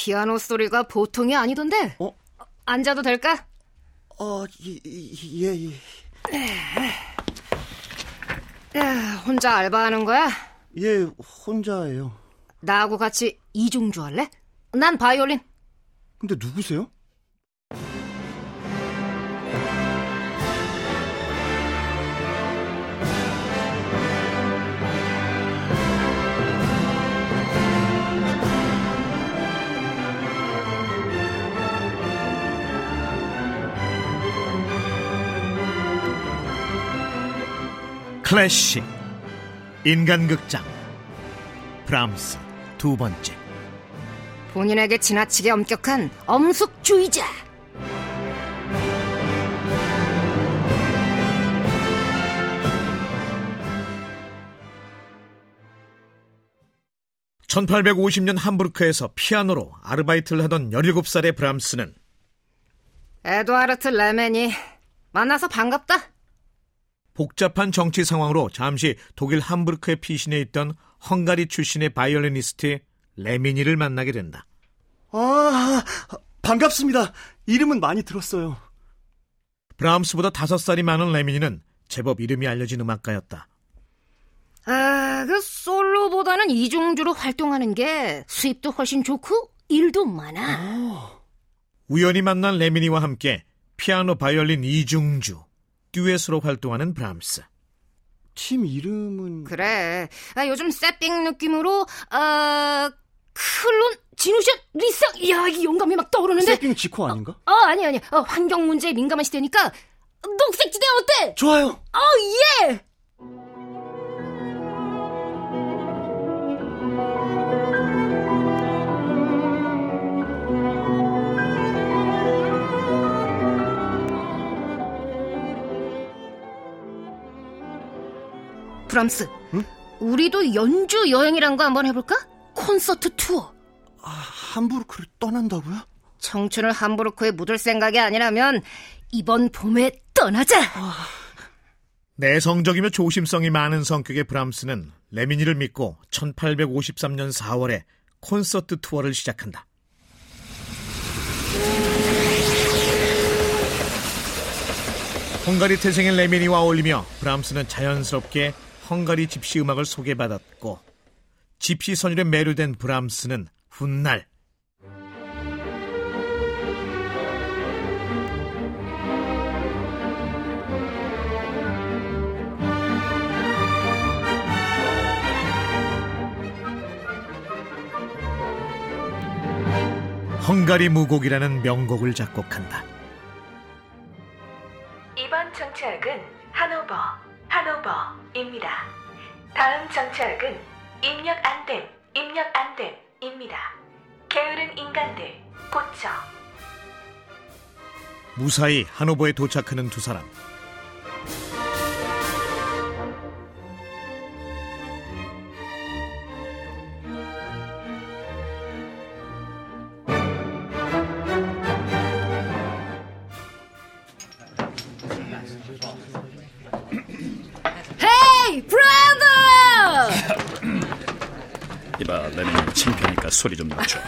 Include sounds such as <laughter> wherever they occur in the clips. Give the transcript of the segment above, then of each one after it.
피아노 소리가 보통이 아니던데. 어? 앉아도 될까? 어, 예, 예. 예, 혼자 알바하는 거야? 예, 혼자예요. 나하고 같이 이중주 할래? 난 바이올린. 근데 누구세요? 클래식 인간극장 브람스 두 번째 본인에게 지나치게 엄격한 엄숙주의자. (1850년) 함부르크에서 피아노로 아르바이트를 하던 (17살의) 브람스는 에드와르트 레멘이 만나서 반갑다. 복잡한 정치 상황으로 잠시 독일 함부르크에 피신해 있던 헝가리 출신의 바이올리니스트 레메니를 만나게 된다. 아, 반갑습니다. 이름은 많이 들었어요. 브람스보다 다섯 살이 많은 레메니는 제법 이름이 알려진 음악가였다. 아, 그 솔로보다는 이중주로 활동하는 게 수입도 훨씬 좋고 일도 많아. 우연히 만난 레미니와 함께 피아노 바이올린 이중주, 듀엣으로 활동하는 브람스. 팀 이름은 그래. 아, 요즘 세핑 느낌으로 아 클론, 진우션, 리쌍. 이야, 이 영감이 막 떠오르는데. 세핑 지코 아닌가? 어, 어 아니 아니. 어, 환경 문제에 민감한 시대니까 녹색 지대 어때? 좋아요. 어, 예. 브람스, 응? 우리도 연주 여행이란 거 한번 해볼까? 콘서트 투어. 아, 함부르크를 떠난다고요? 청춘을 함부르크에 묻을 생각이 아니라면 이번 봄에 떠나자. 내성적이며 조심성이 많은 성격의 브람스는 레미니를 믿고 1853년 4월에 콘서트 투어를 시작한다. 헝가리 태생인 레미니와 어울리며 브람스는 자연스럽게 헝가리 집시 음악을 소개받았고 집시 선율에 매료된 브람스는 훗날 헝가리 무곡이라는 명곡을 작곡한다. 이번 정착은 하노버, 입니다. 다음 정착은 입력 안 됨, 입력 안 됨입니다. 게으른 인간들, 고쳐. 무사히 하노버에 도착하는 두 사람. 소리 좀 낮춰.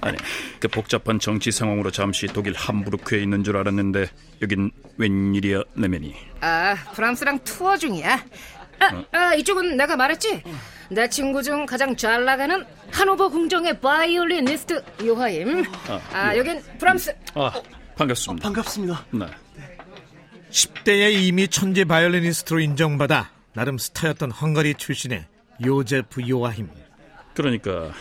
아니, 그 복잡한 정치 상황으로 잠시 독일 함부르크에 있는 줄 알았는데 여긴 웬일이야, 레메니? 아, 브람스랑 투어 중이야. 아, 아, 이쪽은 내가 말했지? 내 친구 중 가장 잘 나가는 하노버 궁정의 바이올리니스트 요아힘. 아, 여긴 브람스. 아, 반갑습니다. 반갑습니다. 네. 10대에 이미 천재 바이올리니스트로 인정받아 나름 스타였던 헝가리 출신의 요제프 요아힘. 그러니까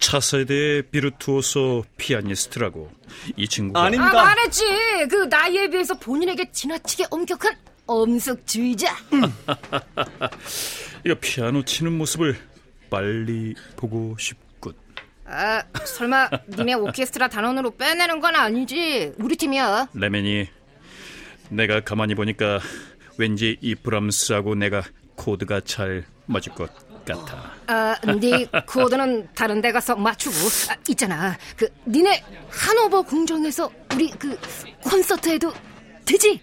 차세대 비르투오소 피아니스트라고 이 친구가 아니, 아. 말했지. 그 나이에 비해서 본인에게 지나치게 엄격한 엄숙주의자. <laughs> 이거 피아노 치는 모습을 빨리 보고 싶군. 아, 설마 니네 오케스트라 단원으로 빼내는 건 아니지? 우리 팀이야. 레멘이 내가 가만히 보니까 왠지 이 브람스하고 내가 코드가 잘 맞을 것 같아. 아, 네 코드는 다른 데 가서 맞추고 아, 있잖아. 그 니네 하노버 궁정에서 우리 그 콘서트에도 되지?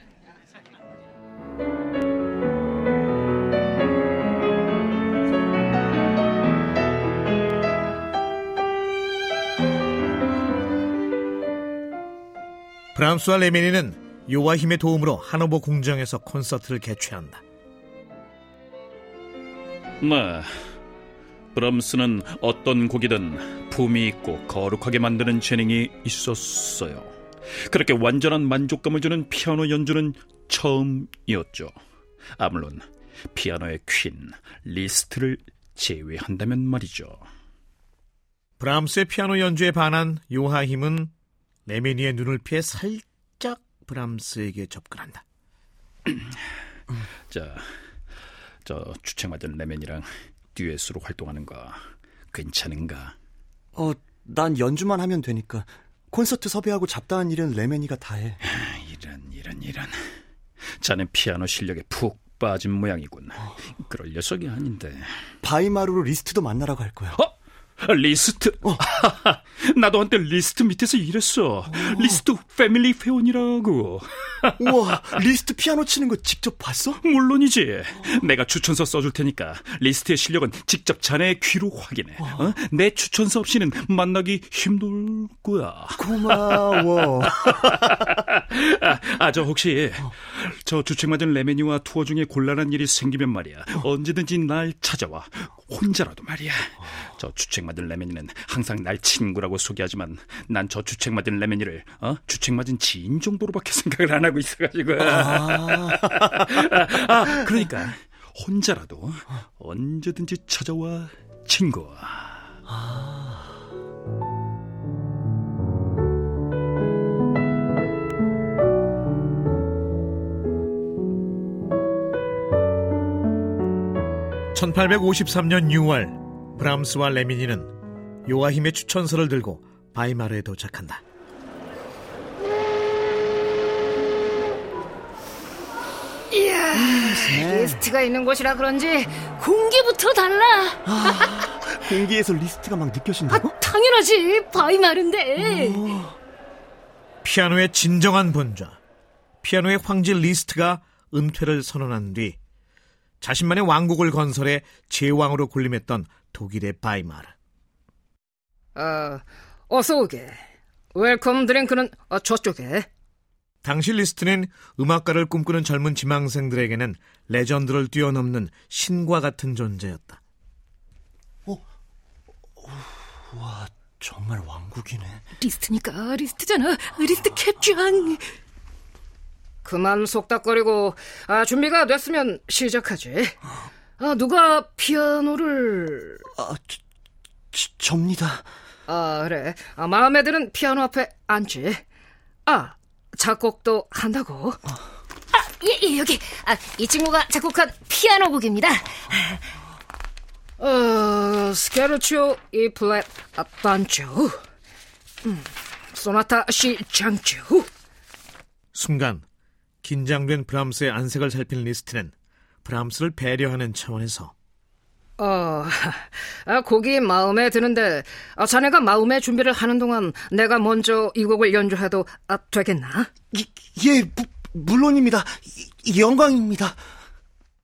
브람스와 레메니는 요아힘의 도움으로 하노버 궁정에서 콘서트를 개최한다. 네. 브람스는 어떤 곡이든 품위 있고 거룩하게 만드는 재능이 있었어요. 그렇게 완전한 만족감을 주는 피아노 연주는 처음이었죠. 아, 물론 피아노의 queen, 리스트를 제외한다면 말이죠. 브람스의 피아노 연주에 반한 요아힘은 레메니의 눈을 피해 살짝 브람스에게 접근한다. 자, 저 주책 맞은 레메니랑 듀엣으로 활동하는 거 괜찮은가? 어, 난 연주만 하면 되니까. 콘서트 섭외하고 잡다한 일은 레메니가 다 해. 이런 이런 이런. 자네 피아노 실력에 푹 빠진 모양이군. 그럴 녀석이 아닌데. 바이마르로 리스트도 만나러 갈 거야. 어? 리스트. <laughs> 나도 한때 리스트 밑에서 일했어. 리스트 family 회원이라고. <laughs> 우와, 리스트 피아노 치는 거 직접 봤어? 물론이지. 내가 추천서 써줄 테니까 리스트의 실력은 직접 자네의 귀로 확인해. 어? 내 추천서 없이는 만나기 힘들 거야. 고마워. 아, <laughs> 아, 저 혹시 저 주책 맞은 레메니와 투어 중에 곤란한 일이 생기면 말이야. 언제든지 날 찾아와. 혼자라도 말이야. 저 주책 맞은 레메니는 항상 날 친구라고 소개하지만 난 저 주책 맞은 레메니를 어? 주책 맞은 지인 정도로밖에 <laughs> 생각을 안 하고 있어가지고. 아, <laughs> 아 그러니까 혼자라도 언제든지 찾아와 친구. 아. 1853년 6월 브람스와 레메니는 요아힘의 추천서를 들고 바이마르에 도착한다. 이야, 리스트가 있는 곳이라 그런지 공기부터 달라. 아, 공기에서 리스트가 막 느껴진다고? 아, 당연하지. 바이마르인데. 피아노의 진정한 본좌, 피아노의 황제 리스트가 은퇴를 선언한 뒤 자신만의 왕국을 건설해 제왕으로 군림했던 독일의 바이마르. 어, 어서 오게. welcome drink는 어, 저쪽에. 당시 리스트는 음악가를 꿈꾸는 젊은 지망생들에게는 legend를 뛰어넘는 신과 같은 존재였다. 어, 와, 정말 왕국이네. 리스트니까 리스트잖아. 리스트 캡장. 그만 속닥거리고 아, 준비가 됐으면 시작하지. 아, 누가 피아노를 아, 저, 저, 접니다. 아, 그래. 아, 마음에 드는 피아노 앞에 앉지. 아, 작곡도 한다고? 아, 예, 예, 여기. 아, 이 친구가 작곡한 피아노 곡입니다. 어, 스케르치오 이 플랫 아, 반주. 음, 소나타 C장조. 순간 긴장된 브람스의 안색을 살핀 리스트는 브람스를 배려하는 차원에서 어, 아, 곡이 마음에 드는데 아, 자네가 마음의 준비를 하는 동안 내가 먼저 이 곡을 연주해도 아, 되겠나? 예, 무, 물론입니다. 이, 영광입니다.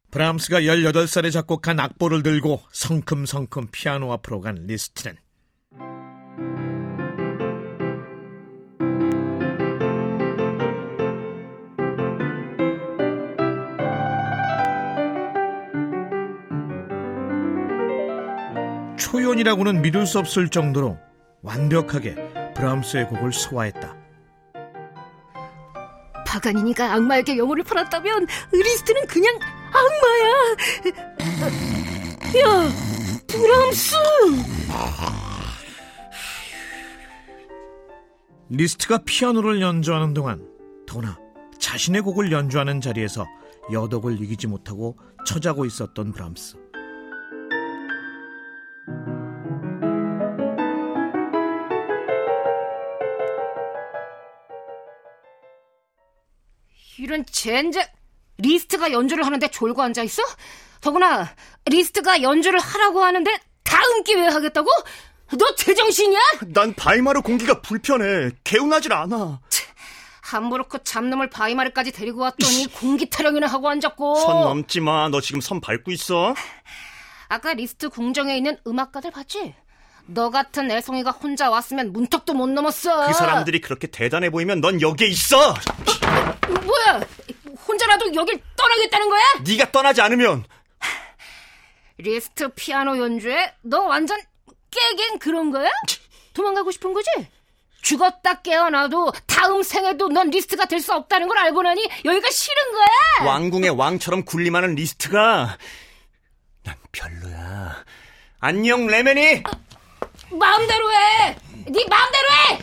브람스가 18살에 작곡한 악보를 들고 성큼성큼 피아노 앞으로 간 리스트는 초연이라고는 믿을 수 없을 정도로 완벽하게 브람스의 곡을 소화했다. 파가니니가 악마에게 영혼을 팔았다면 리스트는 그냥 악마야. 야, 브람스. 리스트가 피아노를 연주하는 동안 더구나 자신의 곡을 연주하는 자리에서 여독을 이기지 못하고 처자고 있었던 브람스. 이런 젠장 리스트가 연주를 하는데 졸고 앉아 있어? 더구나 리스트가 연주를 하라고 하는데 다음 기회에 하겠다고? 너 제정신이야? 난 바이마르 공기가 불편해. 개운하질 않아. 함부르크 잡놈을 바이마르까지 데리고 왔더니 공기 타령이나 하고 앉았고. 선 넘지 마. 너 지금 선 밟고 있어. 아까 리스트 궁정에 있는 음악가들 봤지? 너 같은 애송이가 혼자 왔으면 문턱도 못 넘었어. 그 사람들이 그렇게 대단해 보이면 넌 여기에 있어. 뭐야? 혼자라도 여길 떠나겠다는 거야? 네가 떠나지 않으면 리스트 피아노 연주에 너 완전 깨갱 그런 거야? 도망가고 싶은 거지? 죽었다 깨어나도 다음 생에도 넌 리스트가 될 수 없다는 걸 알고 나니 여기가 싫은 거야? 왕궁의 왕처럼 군림하는 리스트가 난 별로야. 안녕 레멘이. 마음대로 해. 네 마음대로 해.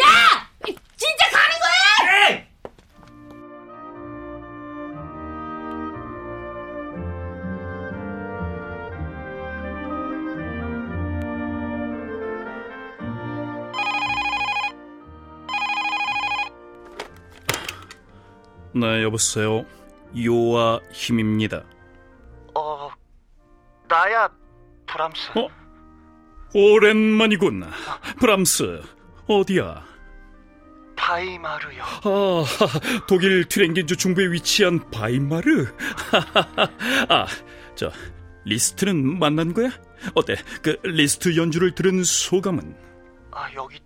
야, 진짜 가 네, 여보세요. 요아힘입니다. 어 나야 브람스. 어? 오랜만이군. 브람스, 어디야? 바이마르요. 아, 독일 튀링겐주 중부에 위치한 바이마르? <laughs> 아, 저, 리스트는 만난 거야? 어때? 그 리스트 연주를 들은 소감은? 아 여기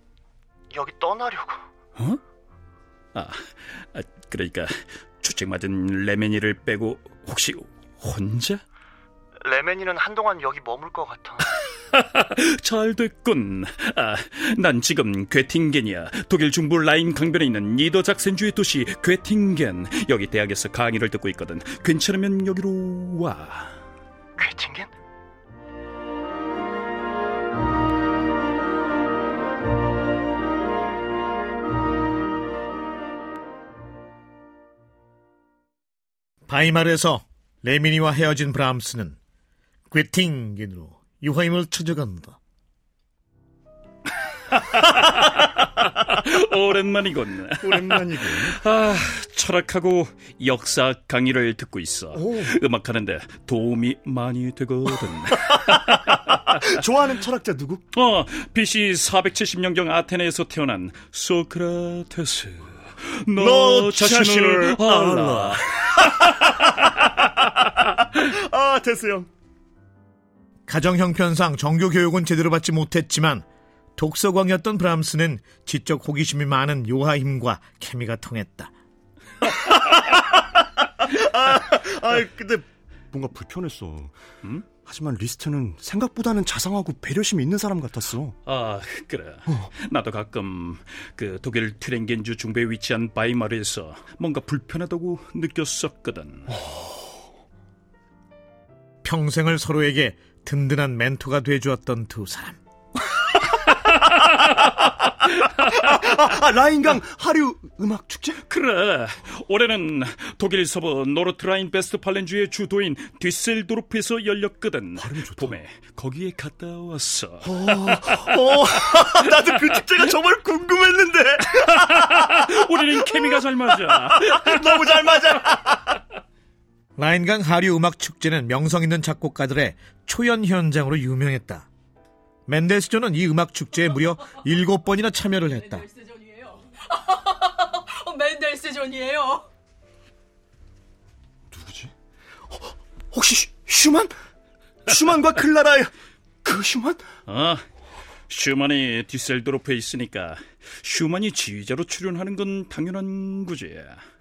여기 떠나려고. 어? 아, 아, 그러니까 주책 맞은 레메니를 빼고 혹시 혼자? 레멘이는 한동안 여기 머물 것 같아. <laughs> 잘 됐군. 아, 난 지금 괴팅겐이야. 독일 중부 라인 강변에 있는 니더작센주의 도시 괴팅겐. 여기 대학에서 강의를 듣고 있거든. 괜찮으면 여기로 와. 괴팅겐? 바이마르에서 레미니와 헤어진 브람스는 괴팅겐으로 유하임을 찾아간다. <laughs> 오랜만이군. 오랜만이군. 아, 철학하고 역사 강의를 듣고 있어. 음악하는데 도움이 많이 되거든. <laughs> 좋아하는 철학자 누구? 어, BC 470년경 아테네에서 태어난 소크라테스. 너, 너 자신을 자신을 알라. 아 테스 형. 가정 형편상 정규 교육은 제대로 받지 못했지만 독서광이었던 브람스는 지적 호기심이 많은 요아힘과 케미가 통했다. <laughs> 아 근데 뭔가 불편했어. 하지만 리스트는 생각보다는 자상하고 배려심이 있는 사람 같았어. 아, 그래. 나도 가끔 그 독일 튜랭겐주 중부에 위치한 바이마르에서 뭔가 불편하다고 느꼈었거든. 평생을 서로에게 든든한 멘토가 돼주었던 두 사람. <laughs> 아 라인강 하류 음악 축제? 그래. 올해는 독일 서부 노르트라인 베스트팔렌주의 주도인 뒤셀도르프에서 열렸거든. 봄에 거기에 갔다 왔어. 어 <laughs> 나도 그 축제가 정말 궁금했는데 <laughs> 우리는 케미가 잘 맞아. <laughs> 너무 잘 맞아. 라인강 하류 음악 축제는 명성 있는 작곡가들의 초연 현장으로 유명했다. 멘델스존은 이 음악 축제에 무려 일곱 번이나 참여를 했다. 멘델스존이에요. <laughs> 멘델스존이에요. 누구지? 어, 혹시 슈- 슈만? 슈만과 클라라의 그 슈만? 어, 슈만이 뒤셀도르프에 있으니까 슈만이 지휘자로 출연하는 건 당연한 거지.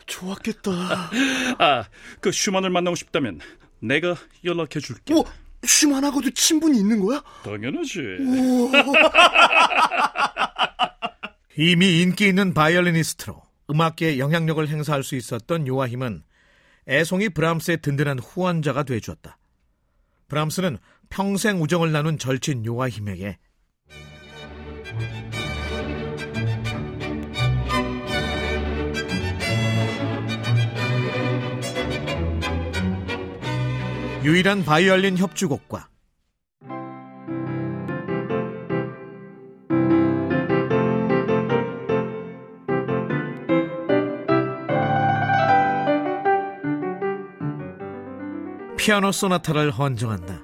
좋았겠다. <laughs> 아, 그 슈만을 만나고 싶다면 내가 연락해 줄게. 어, 슈만하고도 친분이 있는 거야? 당연하지. <laughs> 이미 인기 있는 바이올리니스트로 음악계에 영향력을 행사할 수 있었던 요아힘은 애송이 브람스의 든든한 후원자가 돼주었다. 브람스는 평생 우정을 나눈 절친 요아힘에게 유일한 바이올린 협주곡과 피아노 소나타를 헌정한다.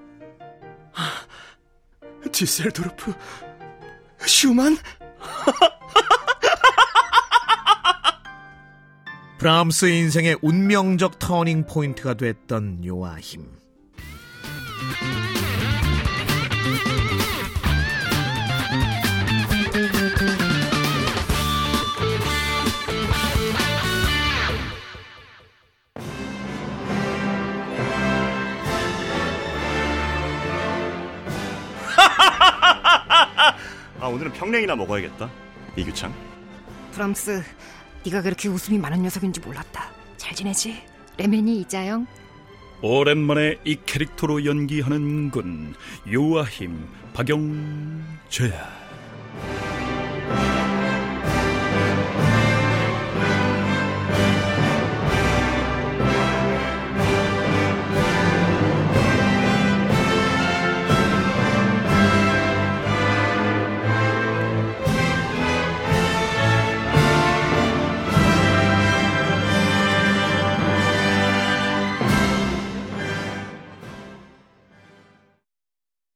디셀도르프 슈만? 브람스 인생의 운명적 터닝 포인트가 됐던 요아힘. 아, 오늘은 평냉이나 먹어야겠다. 이규창. 프랑스, 네가 그렇게 웃음이 많은 녀석인지 몰랐다. 잘 지내지? 레멘이 이자영, 오랜만에 이 캐릭터로 연기하는군. 요아힘 박영재야.